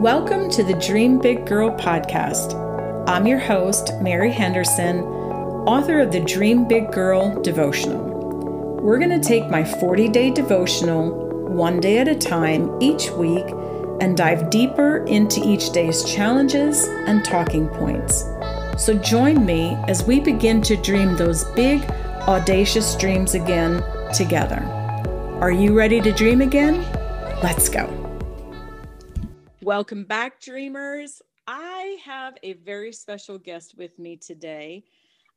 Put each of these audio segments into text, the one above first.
Welcome to the Dream Big Girl podcast. I'm your host, Mary Henderson, author of the Dream Big Girl devotional. We're going to take my 40 day devotional one day at a time each week and dive deeper into each day's challenges and talking points. So join me as we begin to dream those big, audacious dreams again together. Are you ready to dream again? Let's go. Welcome back, dreamers. I have a very special guest with me today.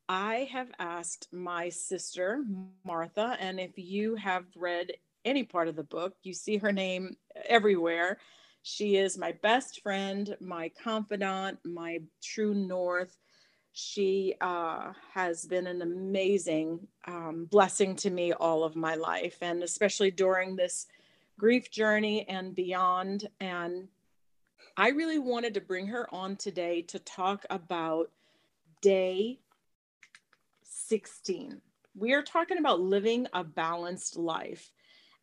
I have asked my sister, Martha, and if you have read any part of the book, you see her name everywhere. She is my best friend, my confidant, my true north. She uh, has been an amazing um, blessing to me all of my life, and especially during this grief journey and beyond. And I really wanted to bring her on today to talk about day 16. We are talking about living a balanced life.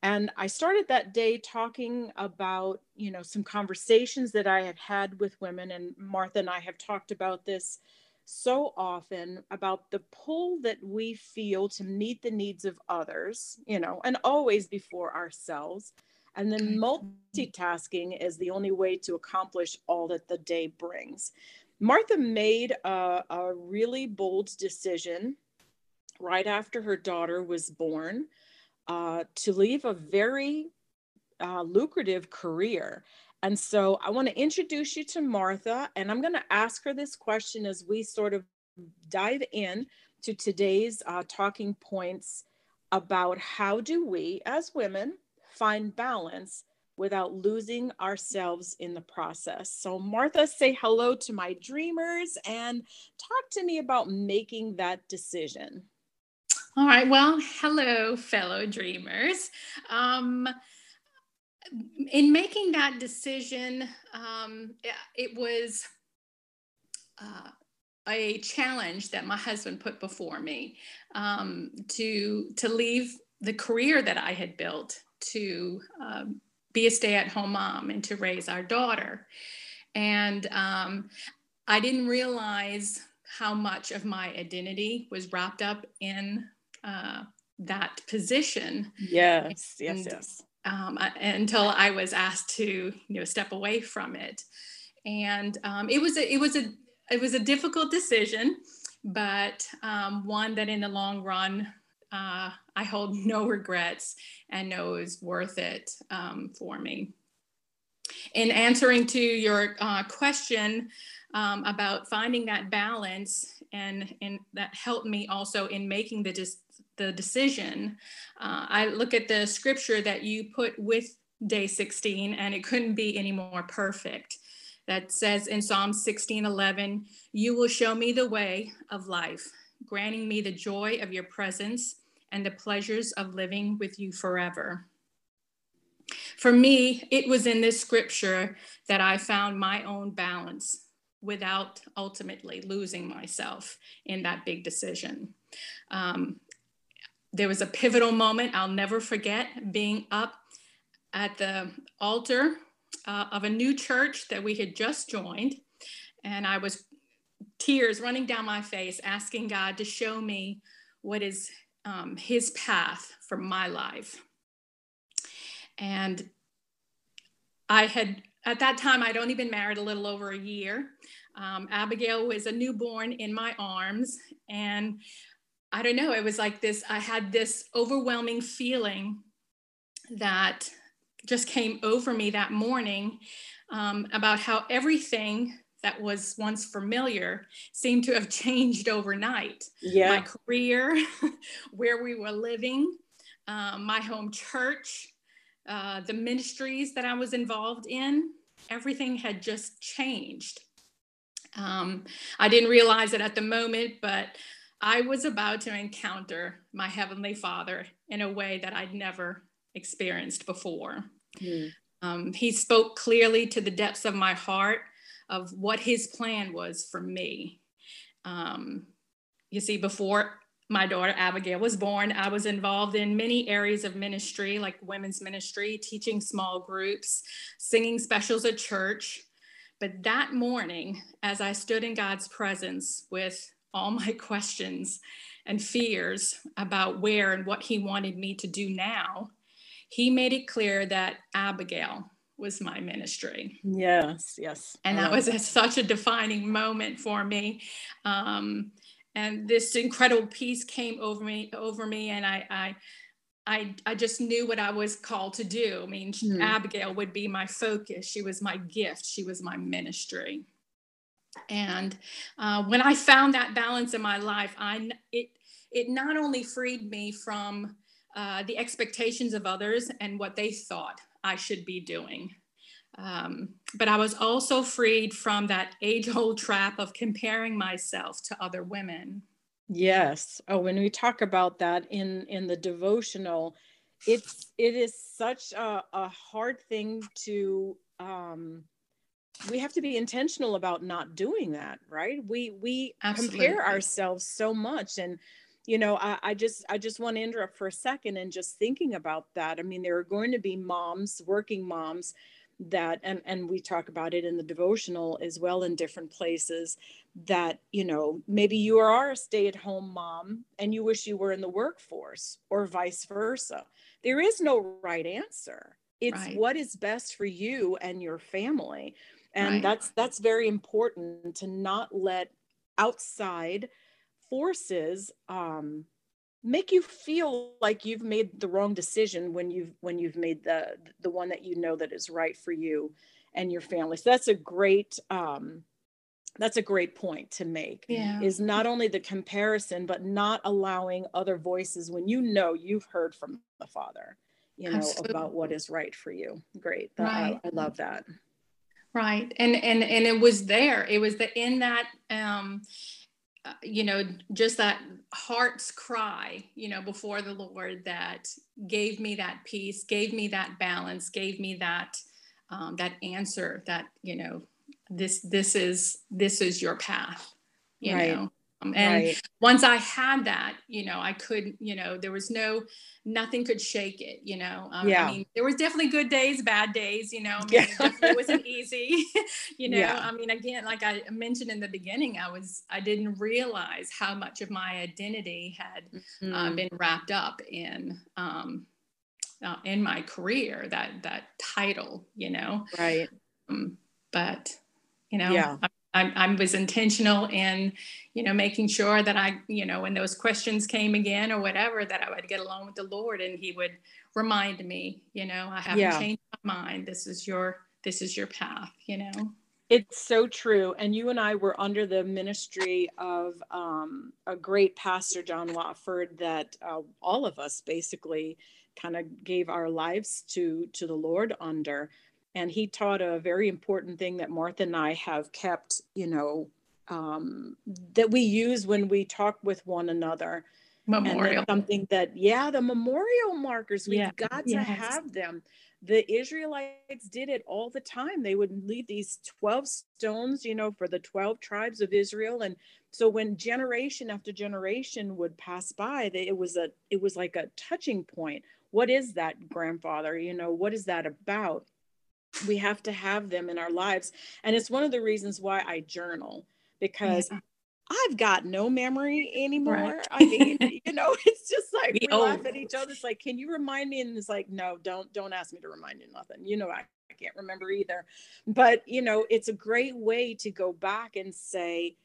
And I started that day talking about, you know, some conversations that I have had with women, and Martha and I have talked about this so often about the pull that we feel to meet the needs of others, you know, and always before ourselves and then multitasking is the only way to accomplish all that the day brings. Martha made a, a really bold decision right after her daughter was born uh, to leave a very uh, lucrative career. And so I want to introduce you to Martha, and I'm going to ask her this question as we sort of dive in to today's uh, talking points about how do we as women find balance without losing ourselves in the process. So, Martha, say hello to my dreamers and talk to me about making that decision. All right. Well, hello, fellow dreamers. Um, in making that decision, um, it, was uh, a challenge that my husband put before me um, to to leave the career that I had built to um, be a stay at home mom and to raise our daughter. And um, I didn't realize how much of my identity was wrapped up in uh, that position. Yes, and, yes, yes. Um, I, until I was asked to, you know, step away from it, and um, it was a, it was a, it was a difficult decision, but um, one that in the long run uh, I hold no regrets and know is worth it um, for me. In answering to your uh, question um, about finding that balance, and, and that helped me also in making the, the decision, uh, I look at the scripture that you put with day 16, and it couldn't be any more perfect. That says in Psalm 16 11, You will show me the way of life, granting me the joy of your presence and the pleasures of living with you forever. For me, it was in this scripture that I found my own balance without ultimately losing myself in that big decision. Um, there was a pivotal moment I'll never forget being up at the altar uh, of a new church that we had just joined. And I was tears running down my face, asking God to show me what is um, his path for my life. And I had, at that time, I'd only been married a little over a year. Um, Abigail was a newborn in my arms. And I don't know, it was like this I had this overwhelming feeling that just came over me that morning um, about how everything that was once familiar seemed to have changed overnight. Yeah. My career, where we were living, um, my home church, uh, the ministries that I was involved in, everything had just changed. Um, I didn't realize it at the moment, but I was about to encounter my Heavenly Father in a way that I'd never experienced before. Mm. Um, he spoke clearly to the depths of my heart of what his plan was for me. Um, you see, before my daughter Abigail was born, I was involved in many areas of ministry, like women's ministry, teaching small groups, singing specials at church, But that morning, as I stood in God's presence with all my questions and fears about where and what He wanted me to do now, He made it clear that Abigail was my ministry. Yes, yes. And that was a, such a defining moment for me. Um, and this incredible peace came over me, over me, and I, I I, I just knew what I was called to do. I mean, mm. Abigail would be my focus. She was my gift. She was my ministry. And uh, when I found that balance in my life, I it it not only freed me from uh, the expectations of others and what they thought I should be doing, um, but I was also freed from that age-old trap of comparing myself to other women. Yes. Oh, when we talk about that in in the devotional, it's it is such a, a hard thing to um we have to be intentional about not doing that, right? We we Absolutely. compare ourselves so much and you know I, I just i just want to interrupt for a second and just thinking about that i mean there are going to be moms working moms that and and we talk about it in the devotional as well in different places that you know maybe you are a stay-at-home mom and you wish you were in the workforce or vice versa there is no right answer it's right. what is best for you and your family and right. that's that's very important to not let outside forces um make you feel like you've made the wrong decision when you've when you've made the the one that you know that is right for you and your family so that's a great um that's a great point to make yeah. is not only the comparison but not allowing other voices when you know you've heard from the father you know Absolutely. about what is right for you great that, right. I, I love that right and and and it was there it was the in that um you know, just that heart's cry, you know, before the Lord that gave me that peace, gave me that balance, gave me that um, that answer that you know, this this is this is your path, you right. know. Um, and right. once I had that, you know, I could, you know, there was no, nothing could shake it, you know. Um, yeah. I mean, there was definitely good days, bad days, you know. I mean, yeah. it wasn't easy, you know. Yeah. I mean, again, like I mentioned in the beginning, I was, I didn't realize how much of my identity had uh, mm-hmm. uh, been wrapped up in, um, uh, in my career, that that title, you know. Right. Um, but you know, yeah. I, I, I, was intentional in, you know, making sure that I, you know, when those questions came again or whatever, that I would get along with the Lord and He would remind me, you know, I haven't yeah. changed my mind. This is your, this is your path, you know. It's so true. And you and I were under the ministry of um, a great pastor, John Watford, that uh, all of us basically kind of gave our lives to to the Lord under and he taught a very important thing that Martha and I have kept, you know, um, that we use when we talk with one another. Memorial. something that, yeah, the memorial markers, we've yeah. got to yes. have them. The Israelites did it all the time. They would leave these 12 stones, you know, for the 12 tribes of Israel. And so when generation after generation would pass by, they, it was a, it was like a touching point. What is that grandfather? You know, what is that about? We have to have them in our lives and it's one of the reasons why i journal because yeah. i've got no memory anymore right. i mean you know it's just like we, we laugh at each other it's like can you remind me and it's like no don't don't ask me to remind you nothing you know I, I can't remember either but you know it's a great way to go back and say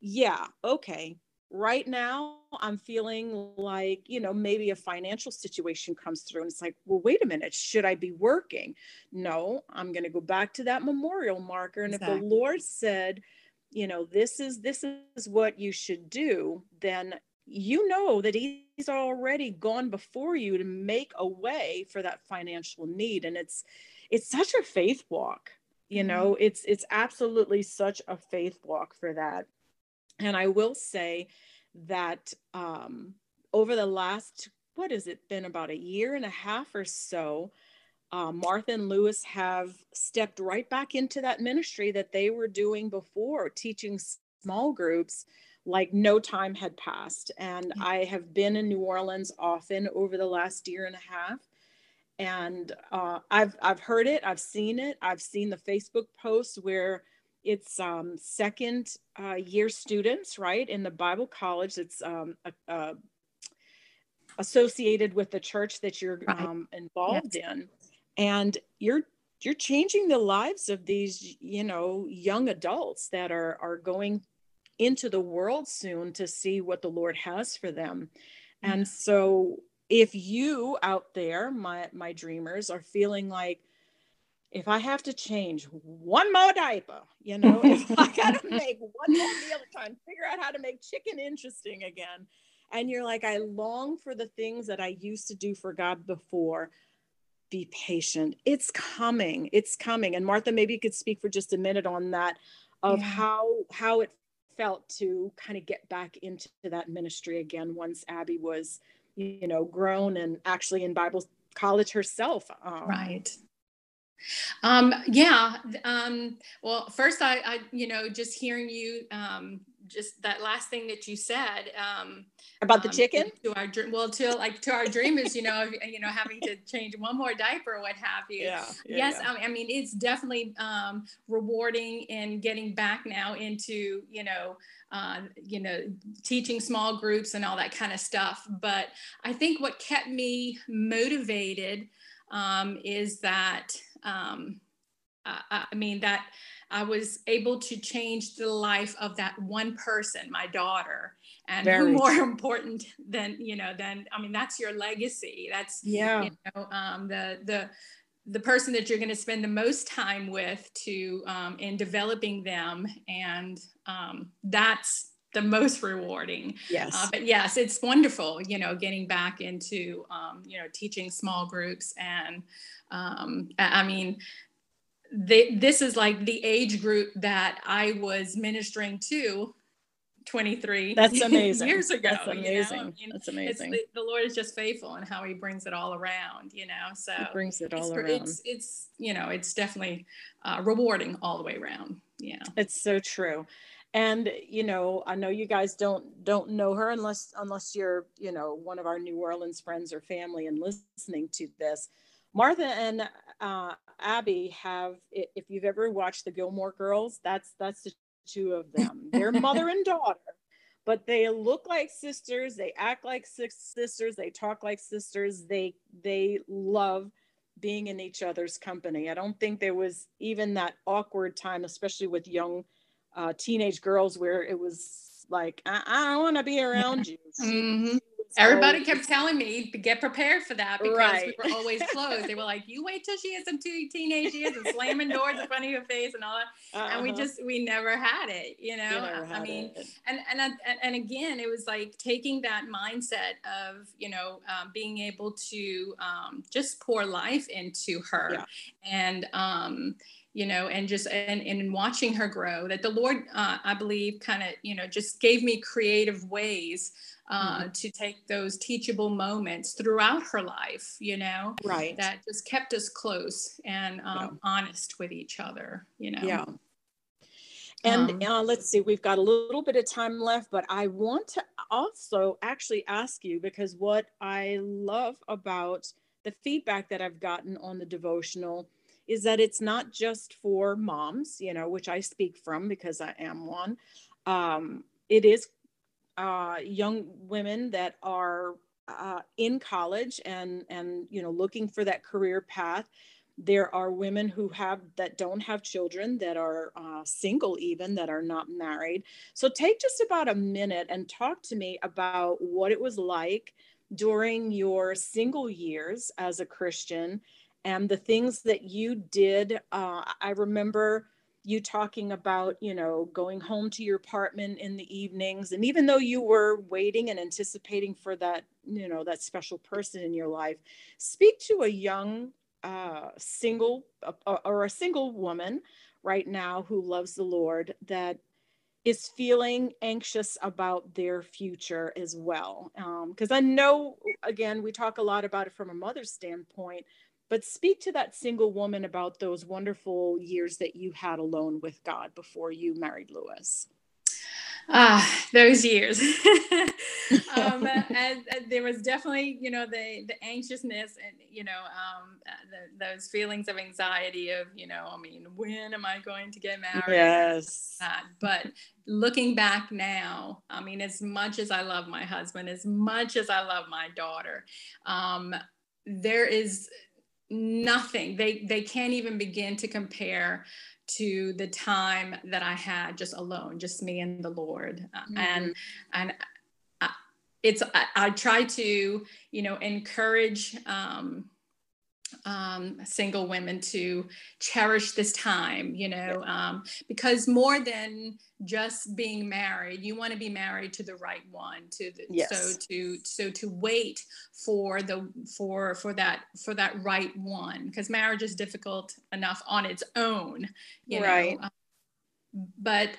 yeah okay right now i'm feeling like you know maybe a financial situation comes through and it's like well wait a minute should i be working no i'm going to go back to that memorial marker and exactly. if the lord said you know this is this is what you should do then you know that he's already gone before you to make a way for that financial need and it's it's such a faith walk you mm-hmm. know it's it's absolutely such a faith walk for that and I will say that um, over the last, what has it been, about a year and a half or so, uh, Martha and Lewis have stepped right back into that ministry that they were doing before, teaching small groups like no time had passed. And mm-hmm. I have been in New Orleans often over the last year and a half. And uh, I've I've heard it, I've seen it, I've seen the Facebook posts where it's um, second uh, year students, right? In the Bible college, it's um, associated with the church that you're right. um, involved yes. in, and you're you're changing the lives of these, you know, young adults that are are going into the world soon to see what the Lord has for them. And so if you out there, my my dreamers, are feeling like if I have to change one more diaper, you know, if I gotta make one more meal to try and figure out how to make chicken interesting again. And you're like, I long for the things that I used to do for God before. Be patient. It's coming. It's coming. And Martha, maybe you could speak for just a minute on that of yeah. how how it felt to kind of get back into that ministry again once Abby was, you know, grown and actually in Bible college herself. Um, right. Um, yeah. Um, well, first, I, I, you know, just hearing you um, just that last thing that you said um, about the um, chicken to our well to like to our dreamers you know you know having to change one more diaper what have you yeah, yeah yes yeah. I, mean it's definitely um, rewarding in getting back now into you know uh, you know teaching small groups and all that kind of stuff but i think what kept me motivated um, is that um, I, I mean that I was able to change the life of that one person, my daughter. And Very who more true. important than, you know, than, I mean, that's your legacy. That's, yeah, you know, um, the, the, the person that you're going to spend the most time with to um, in developing them and um, that's the most rewarding. Yes. uh, but yes it's wonderful you know getting back into um, you know teaching small groups and um, i mean they, this is like the age group that I was ministering to 23 that's amazing. years ago that's amazing. You know? that's amazing. the, the, lord is just faithful and how he brings it all around you know? So he brings it all it's, around. it's it's you know it's definitely uh, rewarding all the way around. Yeah. It's so true and you know i know you guys don't don't know her unless unless you're you know one of our new orleans friends or family and listening to this martha and uh, Abby have, if you've ever watched the Gilmore Girls, that's that's the two of them. They're mother and daughter, but they look like sisters. They act like sisters. They talk like sisters. They they love being in each other's company. I don't think there was even that awkward time, especially with young uh, teenage girls, where it was like, I, I don't want to be around you. Mm-hmm. Everybody kept telling me to get prepared for that because right. we were always closed. they were like, "You wait till she has some two teenage years and slamming doors in front of your face and all that," uh-huh. and we uh-huh. just we never had it, you know. I mean, it. and and and again, it was like taking that mindset of you know um, being able to um, just pour life into her, yeah. and um, you know, and just and, and watching her grow. That the Lord, uh, I believe, kind of you know just gave me creative ways uh, mm-hmm. to take those teachable moments throughout her life, you know, right. That just kept us close and um, yeah. honest with each other, you know. Yeah. And um, uh, let's see, we've got a little bit of time left, but I want to also actually ask you because what I love about the feedback that I've gotten on the devotional is that it's not just for moms, you know, which I speak from because I am one. Um, it is uh, young women that are uh, in college and and you know looking for that career path there are women who have that don't have children that are uh, single even that are not married so take just about a minute and talk to me about what it was like during your single years as a christian and the things that you did uh, i remember you talking about you know going home to your apartment in the evenings. And even though you were waiting and anticipating for that you know that special person in your life speak to a young uh, single uh, or a single woman right now who loves the lord that is feeling anxious about their future as well. Because um, i know again we talk a lot about it from a mother's standpoint but speak to that single woman about those wonderful years that you had alone with God before you married Lewis. Ah, those years. um, and, and, there was definitely, you know, the the anxiousness and you know um, the, those feelings of anxiety of, you know, I mean, when am I going to get married? Yes. But looking back now, I mean, as much as I love my husband, as much as I love my daughter, um, there is nothing. They they can't even begin to compare to the time that I had just alone, just me and the Lord. Uh, mm-hmm. And and I, it's I, I, try to you know encourage um, um, single women to cherish this time, you know, um, because more than just being married, you want to be married to the right one. To the, yes. so to so to wait for the for for that for that right one, because marriage is difficult enough on its own, you right. know. Um, but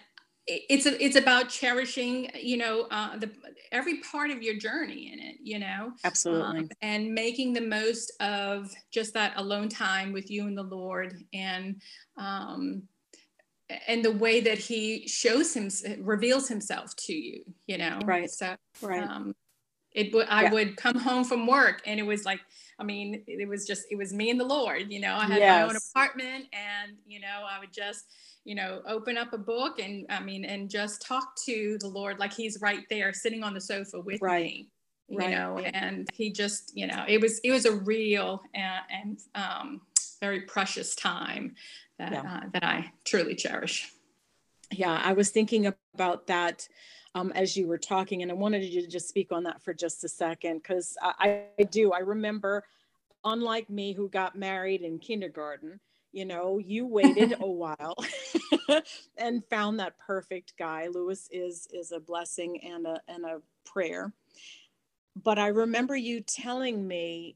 it's a, it's about cherishing you know uh, the every part of your journey in it you know absolutely um, and making the most of just that alone time with you and the lord and um and the way that he shows him reveals himself to you you know right so right um it would i yeah. would come home from work and it was like i mean it was just it was me and the lord you know i had yes. my own apartment and you know i would just you know, open up a book and I mean, and just talk to the Lord like He's right there, sitting on the sofa with right. me. You right. know, and he just, you know, it was it was a real and, and um, very precious time that yeah. uh, that I truly cherish. Yeah, I was thinking about that um, as you were talking, and I wanted you to just speak on that for just a second because I, I do. I remember, unlike me, who got married in kindergarten, you know you waited a while and found that perfect guy. Lewis is is a blessing and a and a prayer. But i remember you telling me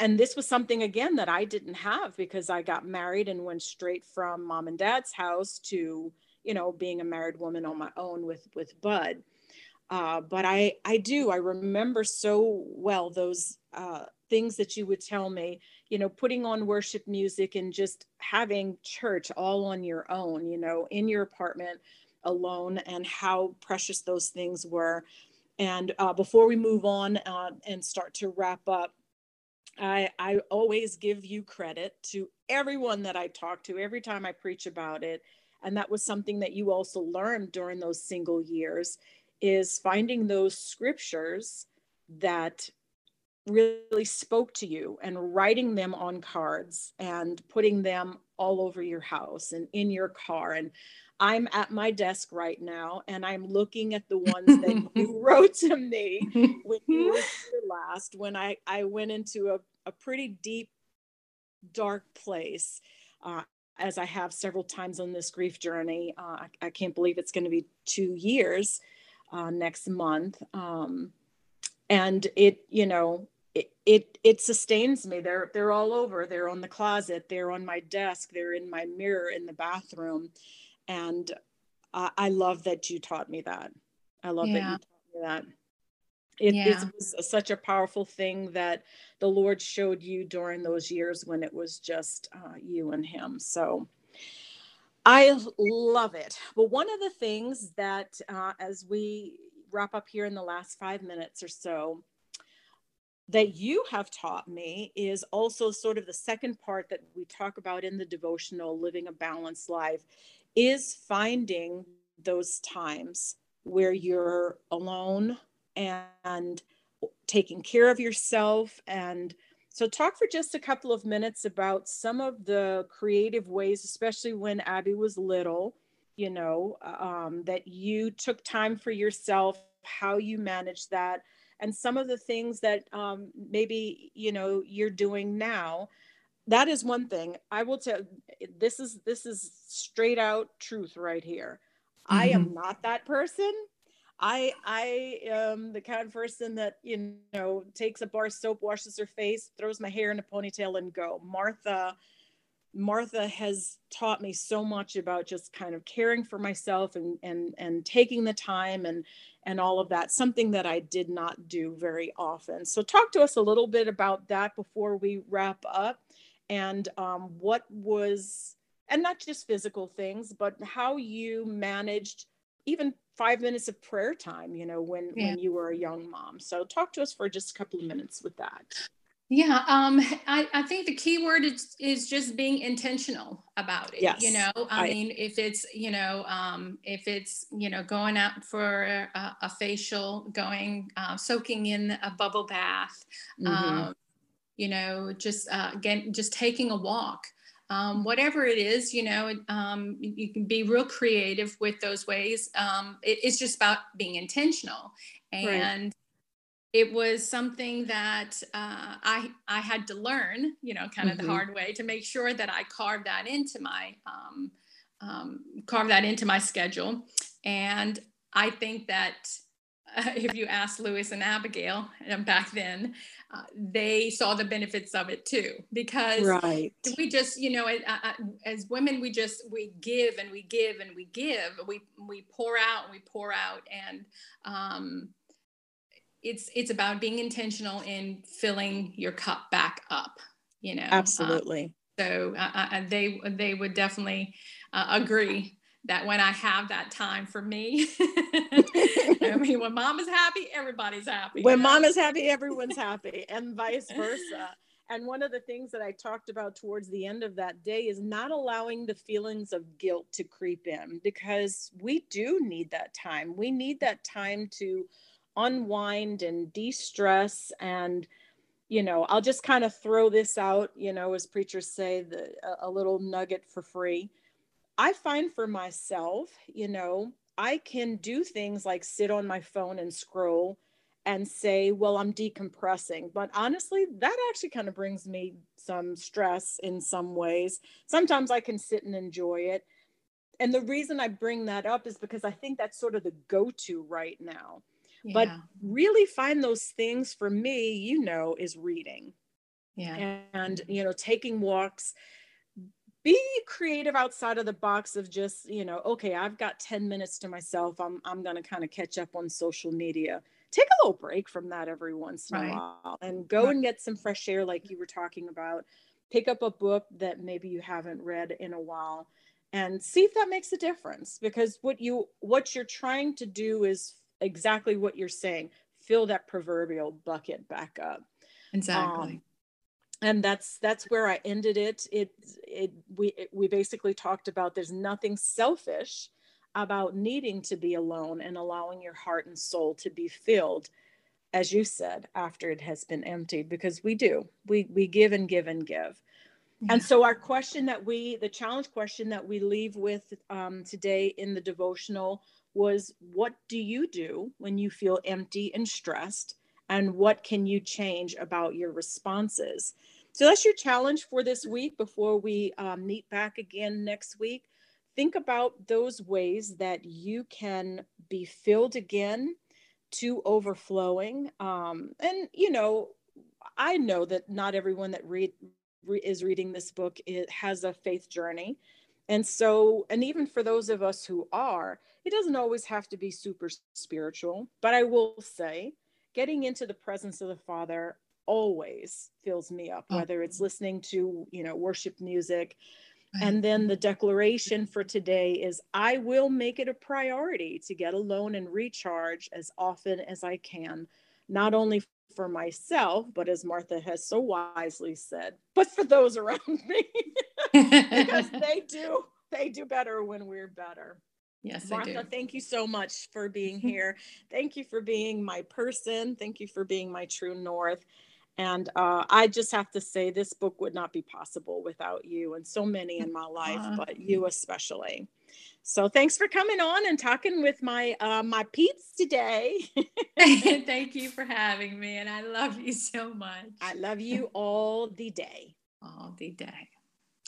and this was something again that i didn't have because i got married and went straight from mom and dad's house to you know being a married woman on my own with with bud. Uh, but i i do. I remember so well those uh, things that you would tell me you know putting on worship music and just having church all on your own you know in your apartment alone and how precious those things were and uh, before we move on uh, and start to wrap up I, I always give you credit to everyone that I talk to every time I preach about it. And that was something that you also learned during those single years is finding those scriptures that really spoke to you and writing them on cards and putting them all over your house and in your car. And i'm at my desk right now and i'm looking at the ones that you wrote to me when you were here last when i i went into a, a pretty deep dark place uh, as i have several times on this grief journey. Uh, I, I, can't believe it's going to be two years uh, next month. Um, and it you know it, it it sustains me. They're they're all over. They're on the closet. They're on my desk. They're in my mirror in the bathroom. And i, I love that you taught me that. I love yeah. that you taught me that. It, yeah. it was such a powerful thing that the lord showed you during those years when it was just uh, you and him. So i love it. But one of the things that uh, as we wrap up here in the last five minutes or so that you have taught me is also sort of the second part that we talk about in the devotional living a balanced life is finding those times where you're alone and taking care of yourself. And so talk for just a couple of minutes about some of the creative ways especially when abby was little you know um, that you took time for yourself how you managed that and some of the things that um, maybe you know you're doing now that is one thing i will tell this is this is straight out truth right here mm-hmm. i am mm-hmm. not that person i i am the kind of person that you know takes a bar soap washes her face throws my hair in a ponytail and go martha martha has taught me so much about just kind of caring for myself and and and taking the time and and all of that, something that I did not do very often. So, talk to us a little bit about that before we wrap up and um, what was, and not just physical things, but how you managed even five minutes of prayer time, you know, when, yeah. when you were a young mom. So talk to us for just a couple of minutes with that. Yeah, um, I, I think the key word is, is just being intentional about it. Yes, you know, I, I mean, if it's, you know, um, if it's, you know, going out for a, a facial, going, uh, soaking in a bubble bath, mm-hmm. um, you know, just, uh, again, just taking a walk, um, whatever it is, you know, um, you can be real creative with those ways. Um, it, it's just about being intentional. And, right it was something that uh, I I had to learn, you know, kind of mm-hmm. the hard way to make sure that I carved that into my um, um, carve that into my schedule. And I think that uh, if you ask Lewis and Abigail um, back then, uh, they saw the benefits of it too. Because right. we just, you know, as, as women, we just we give and we give and we give. We we pour out and we pour out and. Um, it's it's about being intentional in filling your cup back up you know um, absolutely so uh, uh, they they would definitely uh, agree that when I have that time for me, I mean, when mom is happy, everybody's happy. When know? mom is happy, everyone's happy, and vice versa. And one of the things that I talked about towards the end of that day is not allowing the feelings of guilt to creep in because we do need that time. We need that time to unwind and de-stress and you know i'll just kind of throw this out you know as preachers say the, a, a little nugget for free. I find for myself you know i can do things like sit on my phone and scroll and say well i'm decompressing. But honestly that actually kind of brings me some stress in some ways. Sometimes i can sit and enjoy it. And the reason i bring that up is because i think that's sort of the go-to right now but really find those things for me you know is reading. Yeah. And you know taking walks be creative outside of the box of just you know okay i've got 10 minutes to myself. I'm, I'm going to kind of catch up on social media. Take a little break from that every once in right. a while and go and get some fresh air like you were talking about. Pick up a book that maybe you haven't read in a while and see if that makes a difference because what you what you're trying to do is exactly what you're saying. Fill that proverbial bucket back up. Exactly. Um, and that's that's where i ended it. It it we it, we basically talked about there's nothing selfish about needing to be alone and allowing your heart and soul to be filled as you said after it has been emptied because we do. We we give and give and give. Yeah. and so our question that we the challenge question that we leave with um, today in the devotional was what do you do when you feel empty and stressed? And what can you change about your responses? So that's your challenge for this week before we um, meet back again next week. Think about those ways that you can be filled again to overflowing. Um, and, you know, I know that not everyone that read, re- is reading this book it has a faith journey. And so, and even for those of us who are, it doesn't always have to be super spiritual, but I will say getting into the presence of the Father always fills me up, oh. whether it's listening to, you know, worship music. And then the declaration for today is I will make it a priority to get alone and recharge as often as I can, not only for myself, but as Martha has so wisely said, but for those around me. because they do, they do better when we're better. Yes, Martha, thank you so much for being here. thank you for being my person. Thank you for being my true north. And uh, I just have to say, this book would not be possible without you and so many in my life, but you especially. So thanks for coming on and talking with my uh, my peeps today. Thank you for having me, and I love you so much. I love you all the day. All the day.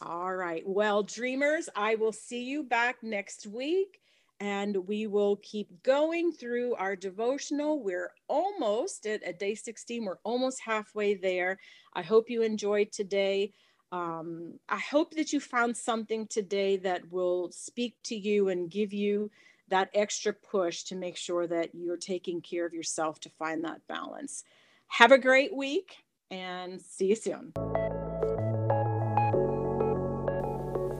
All right. Well, dreamers, I will see you back next week and we will keep going through our devotional. We're almost at, at day 16, we're almost halfway there. I hope you enjoyed today. Um, I hope that you found something today that will speak to you and give you that extra push to make sure that you're taking care of yourself to find that balance. Have a great week and see you soon.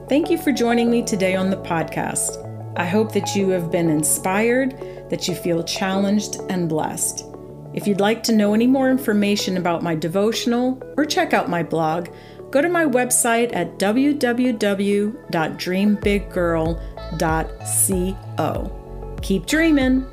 Thank you for joining me today on the podcast. I hope that you have been inspired, that you feel challenged and blessed. If you'd like to know any more information about my devotional or check out my blog, go to my website at www.dreambiggirl.co. Keep dreaming.